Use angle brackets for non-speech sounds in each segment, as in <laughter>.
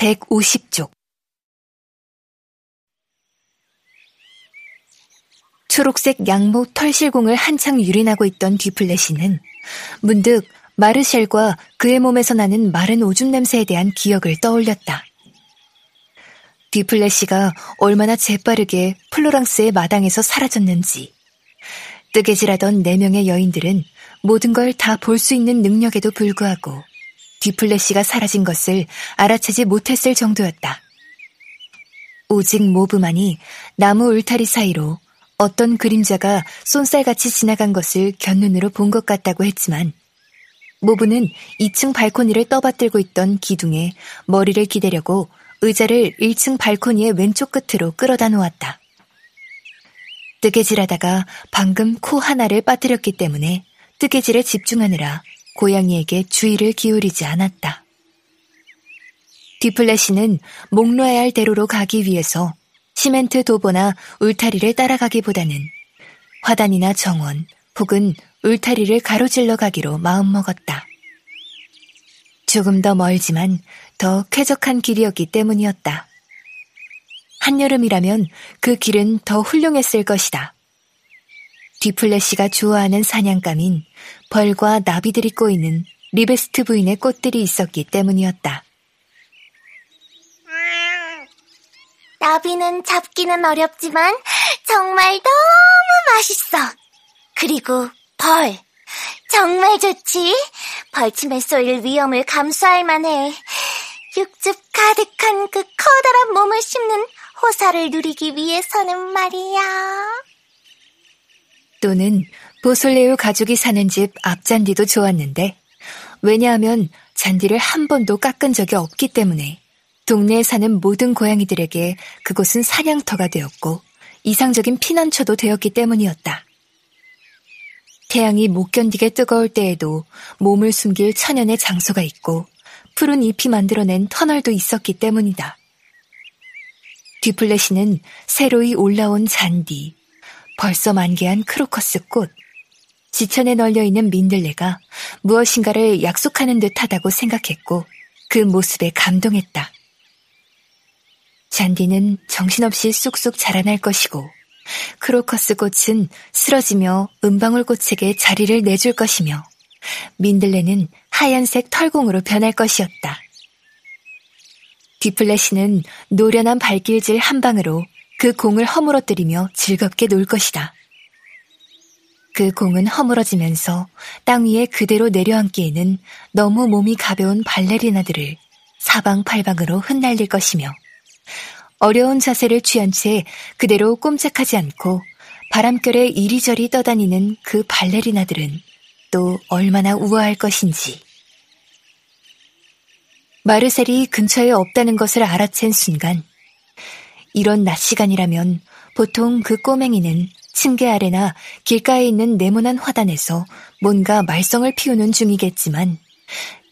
150쪽 초록색 양모 털실공을 한창 유린하고 있던 뒤플래시는 문득 마르셸과 그의 몸에서 나는 마른 오줌 냄새에 대한 기억을 떠올렸다. 뒤플래시가 얼마나 재빠르게 플로랑스의 마당에서 사라졌는지, 뜨개질하던 네 명의 여인들은 모든 걸 다 볼 수 있는 능력에도 불구하고 뒤플래시가 사라진 것을 알아채지 못했을 정도였다. 오직 모브만이 나무 울타리 사이로 어떤 그림자가 쏜살같이 지나간 것을 견눈으로 본 것 같다고 했지만 모브는 2층 발코니를 떠받들고 있던 기둥에 머리를 기대려고 의자를 1층 발코니의 왼쪽 끝으로 끌어다 놓았다. 뜨개질하다가 방금 코 하나를 빠뜨렸기 때문에 뜨개질에 집중하느라 고양이에게 주의를 기울이지 않았다. 디플래시는 목로야할 대로로 가기 위해서 시멘트 도보나 울타리를 따라가기보다는 화단이나 정원 혹은 울타리를 가로질러 가기로 마음먹었다. 조금 더 멀지만 더 쾌적한 길이었기 때문이었다. 한여름이라면 그 길은 더 훌륭했을 것이다. 뒤플래시가 좋아하는 사냥감인 벌과 나비들이 꼬이는 리베스트 부인의 꽃들이 있었기 때문이었다. 나비는 잡기는 어렵지만 정말 너무 맛있어. 그리고 벌. 정말 좋지. 벌침에 쏠릴 위험을 감수할 만해. 육즙 가득한 그 커다란 몸을 씹는 호사를 누리기 위해서는 말이야. 또는 보솔레우 가족이 사는 집 앞잔디도 좋았는데 왜냐하면 잔디를 한 번도 깎은 적이 없기 때문에 동네에 사는 모든 고양이들에게 그곳은 사냥터가 되었고 이상적인 피난처도 되었기 때문이었다. 태양이 못 견디게 뜨거울 때에도 몸을 숨길 천연의 장소가 있고 푸른 잎이 만들어낸 터널도 있었기 때문이다. 뒤플래시는 새로이 올라온 잔디, 벌써 만개한 크로커스 꽃, 지천에 널려 있는 민들레가 무엇인가를 약속하는 듯하다고 생각했고 그 모습에 감동했다. 잔디는 정신없이 쑥쑥 자라날 것이고 크로커스 꽃은 쓰러지며 은방울꽃에게 자리를 내줄 것이며 민들레는 하얀색 털공으로 변할 것이었다. 디플래시는 노련한 발길질 한 방으로 그 공을 허물어뜨리며 즐겁게 놀 것이다. 그 공은 허물어지면서 땅 위에 그대로 내려앉기에는 너무 몸이 가벼운 발레리나들을 사방팔방으로 흩날릴 것이며 어려운 자세를 취한 채 그대로 꼼짝하지 않고 바람결에 이리저리 떠다니는 그 발레리나들은 또 얼마나 우아할 것인지. 마르셀이 근처에 없다는 것을 알아챈 순간, 이런 낮 시간이라면 보통 그 꼬맹이는 층계 아래나 길가에 있는 네모난 화단에서 뭔가 말썽을 피우는 중이겠지만,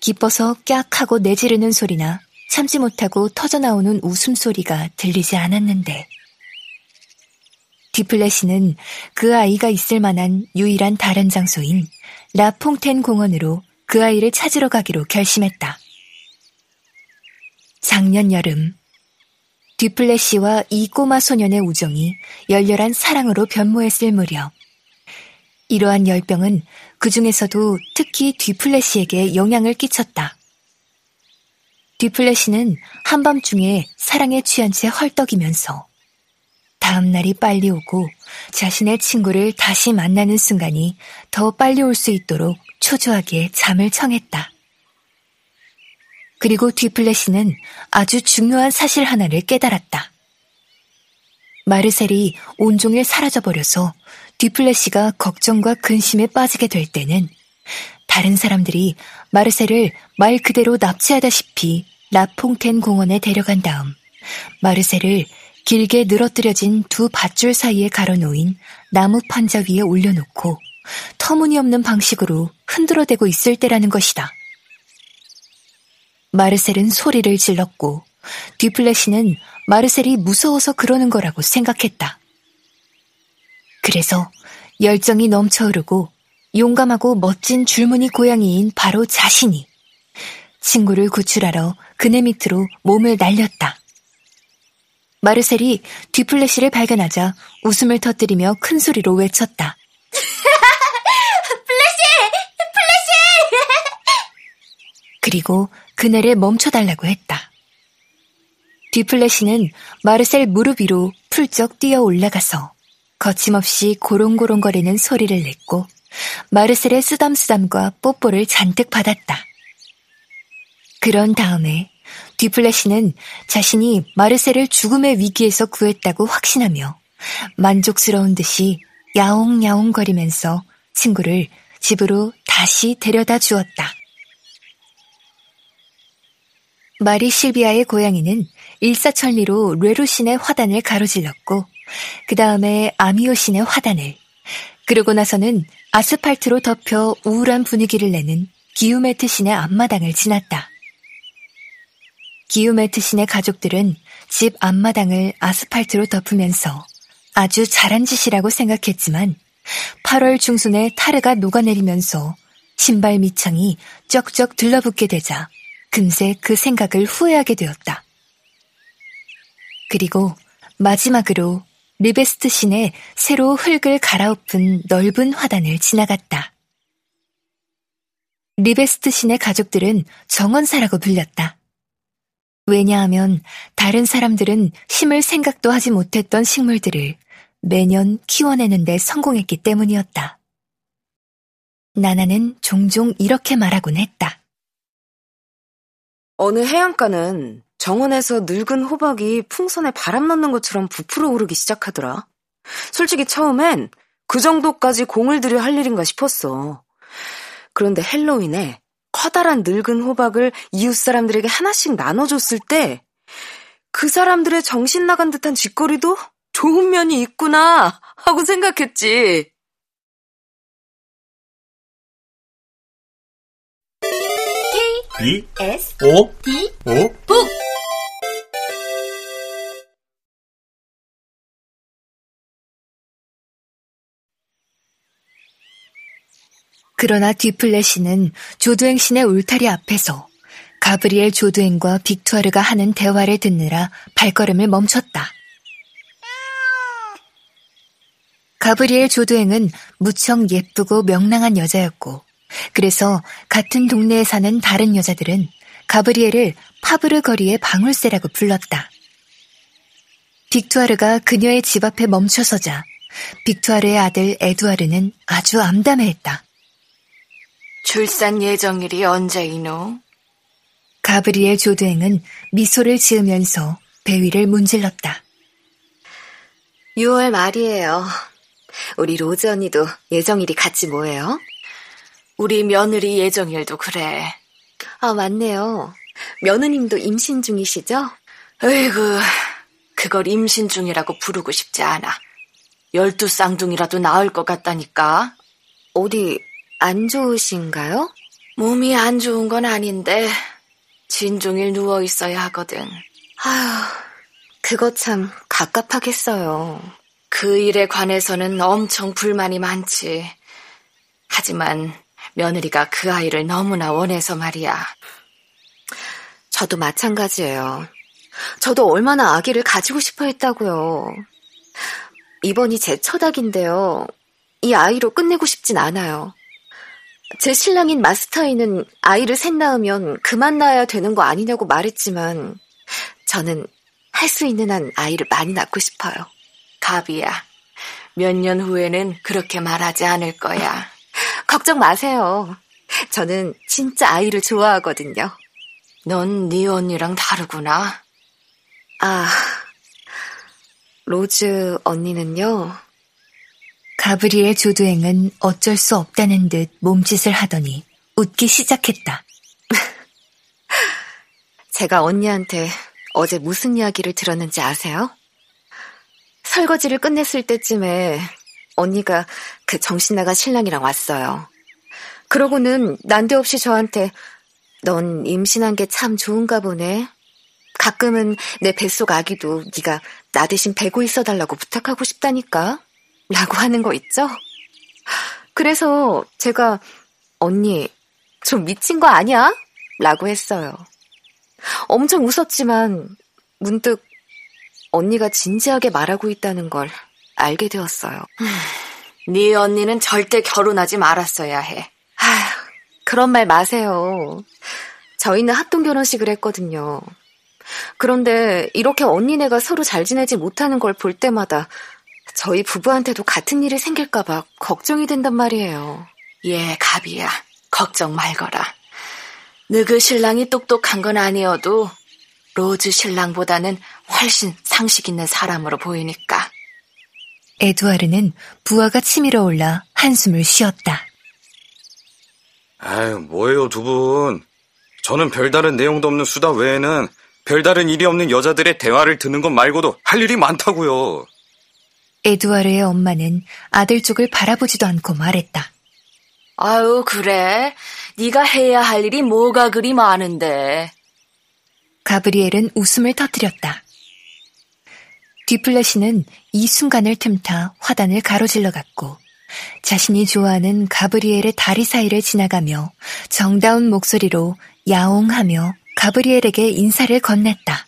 기뻐서 깍 하고 내지르는 소리나 참지 못하고 터져나오는 웃음소리가 들리지 않았는데 디플래시는 그 아이가 있을 만한 유일한 다른 장소인 라퐁텐 공원으로 그 아이를 찾으러 가기로 결심했다. 작년 여름 디플래시와 이 꼬마 소년의 우정이 열렬한 사랑으로 변모했을 무렵 이러한 열병은 그 중에서도 특히 디플래시에게 영향을 끼쳤다. 뒤플래시는 한밤중에 사랑에 취한 채 헐떡이면서 다음 날이 빨리 오고 자신의 친구를 다시 만나는 순간이 더 빨리 올 수 있도록 초조하게 잠을 청했다. 그리고 뒤플래시는 아주 중요한 사실 하나를 깨달았다. 마르셀이 온종일 사라져버려서 뒤플래시가 걱정과 근심에 빠지게 될 때는 다른 사람들이 마르셀을 말 그대로 납치하다시피 라퐁텐 공원에 데려간 다음 마르셀을 길게 늘어뜨려진 두 밧줄 사이에 가로놓인 나무 판자 위에 올려놓고 터무니없는 방식으로 흔들어대고 있을 때라는 것이다. 마르셀은 소리를 질렀고 뒤플래시는 마르셀이 무서워서 그러는 거라고 생각했다. 그래서 열정이 넘쳐흐르고 용감하고 멋진 줄무늬 고양이인 바로 자신이 친구를 구출하러 그네 밑으로 몸을 날렸다. 마르셀이 뒤플래시를 발견하자 웃음을 터뜨리며 큰 소리로 외쳤다. <laughs> 플래시! 플래시! 그리고 그네를 멈춰달라고 했다. 뒤플래시는 마르셀 무릎 위로 풀쩍 뛰어 올라가서 거침없이 고롱고롱거리는 소리를 냈고 마르셀의 쓰담쓰담과 뽀뽀를 잔뜩 받았다. 그런 다음에 뒤플래시는 자신이 마르셀을 죽음의 위기에서 구했다고 확신하며 만족스러운 듯이 야옹야옹거리면서 친구를 집으로 다시 데려다 주었다. 마리 실비아의 고양이는 일사천리로 뢰루신의 화단을 가로질렀고 그 다음에 아미오신의 화단을 그러고 나서는 아스팔트로 덮여 우울한 분위기를 내는 기우메트 신의 앞마당을 지났다. 기우메트 신의 가족들은 집 앞마당을 아스팔트로 덮으면서 아주 잘한 짓이라고 생각했지만 8월 중순에 타르가 녹아내리면서 신발 밑창이 쩍쩍 들러붙게 되자 금세 그 생각을 후회하게 되었다. 그리고 마지막으로 리베스트 신의 새로 흙을 갈아엎은 넓은 화단을 지나갔다. 리베스트 신의 가족들은 정원사라고 불렸다. 왜냐하면 다른 사람들은 심을 생각도 하지 못했던 식물들을 매년 키워내는데 성공했기 때문이었다. 나나는 종종 이렇게 말하곤 했다. 어느 해안가는 정원에서 늙은 호박이 풍선에 바람 넣는 것처럼 부풀어 오르기 시작하더라. 솔직히 처음엔 그 정도까지 공을 들여 할 일인가 싶었어. 그런데 헬로윈에 커다란 늙은 호박을 이웃 사람들에게 하나씩 나눠줬을 때 그 사람들의 정신 나간 듯한 짓거리도 좋은 면이 있구나 하고 생각했지. B S O D O 북 그러나 뒤플래시는 조두행신의 울타리 앞에서 가브리엘 조두행과 빅투아르가 하는 대화를 듣느라 발걸음을 멈췄다. 가브리엘 조두행은 무척 예쁘고 명랑한 여자였고, 그래서 같은 동네에 사는 다른 여자들은 가브리엘을 파브르 거리의 방울새라고 불렀다. 빅투아르가 그녀의 집 앞에 멈춰서자 빅투아르의 아들 에두아르는 아주 암담해했다. 출산 예정일이 언제이노? 가브리엘 조두행은 미소를 지으면서 배 위를 문질렀다. 6월 말이에요. 우리 로즈 언니도 예정일이 같이 뭐예요? 우리 며느리 예정일도 그래. 아, 맞네요. 며느님도 임신 중이시죠? 으이구, 그걸 임신 중이라고 부르고 싶지 않아. 열두 쌍둥이라도 나을 것 같다니까. 어디 안 좋으신가요? 몸이 안 좋은 건 아닌데 진종일 누워 있어야 하거든. 아휴, 그거 참 갑갑하겠어요. 그 일에 관해서는 엄청 불만이 많지. 하지만 며느리가 그 아이를 너무나 원해서 말이야. 저도 마찬가지예요. 저도 얼마나 아기를 가지고 싶어 했다고요. 이번이 제첫 아기인데요. 이 아이로 끝내고 싶진 않아요. 제 신랑인 마스타이는 아이를 셋 낳으면 그만 낳아야 되는 거 아니냐고 말했지만 저는 할 수 있는 한 아이를 많이 낳고 싶어요. 가비야. 몇 년 후에는 그렇게 말하지 않을 거야. 걱정 마세요. 저는 진짜 아이를 좋아하거든요. 넌 네 언니랑 다르구나. 아, 로즈 언니는요? 가브리엘 조두행은 어쩔 수 없다는 듯 몸짓을 하더니 웃기 시작했다. <laughs> 제가 언니한테 어제 무슨 이야기를 들었는지 아세요? 설거지를 끝냈을 때쯤에 언니가 그 정신 나간 신랑이랑 왔어요. 그러고는 난데없이 저한테 넌 임신한 게 참 좋은가 보네. 가끔은 내 뱃속 아기도 네가 나 대신 베고 있어 달라고 부탁하고 싶다니까. 라고 하는 거 있죠? 그래서 제가 언니 좀 미친 거 아니야? 라고 했어요. 엄청 웃었지만 문득 언니가 진지하게 말하고 있다는 걸 알게 되었어요. <sighs> 네 언니는 절대 결혼하지 말았어야 해. 아휴, 그런 말 마세요. 저희는 합동 결혼식을 했거든요. 그런데 이렇게 언니네가 서로 잘 지내지 못하는 걸 볼 때마다 저희 부부한테도 같은 일이 생길까봐 걱정이 된단 말이에요. 예, 가비야. 걱정 말거라. 느그 신랑이 똑똑한 건 아니어도 로즈 신랑보다는 훨씬 상식 있는 사람으로 보이니까. 에두아르는 부하가 치밀어 올라 한숨을 쉬었다. 아유, 뭐예요, 두 분. 저는 별다른 내용도 없는 수다 외에는 별다른 일이 없는 여자들의 대화를 듣는 것 말고도 할 일이 많다고요. 에두아르의 엄마는 아들 쪽을 바라보지도 않고 말했다. 아유, 그래. 네가 해야 할 일이 뭐가 그리 많은데. 가브리엘은 웃음을 터뜨렸다. 뒤플래시는 이 순간을 틈타 화단을 가로질러 갔고 자신이 좋아하는 가브리엘의 다리 사이를 지나가며 정다운 목소리로 야옹하며 가브리엘에게 인사를 건넸다.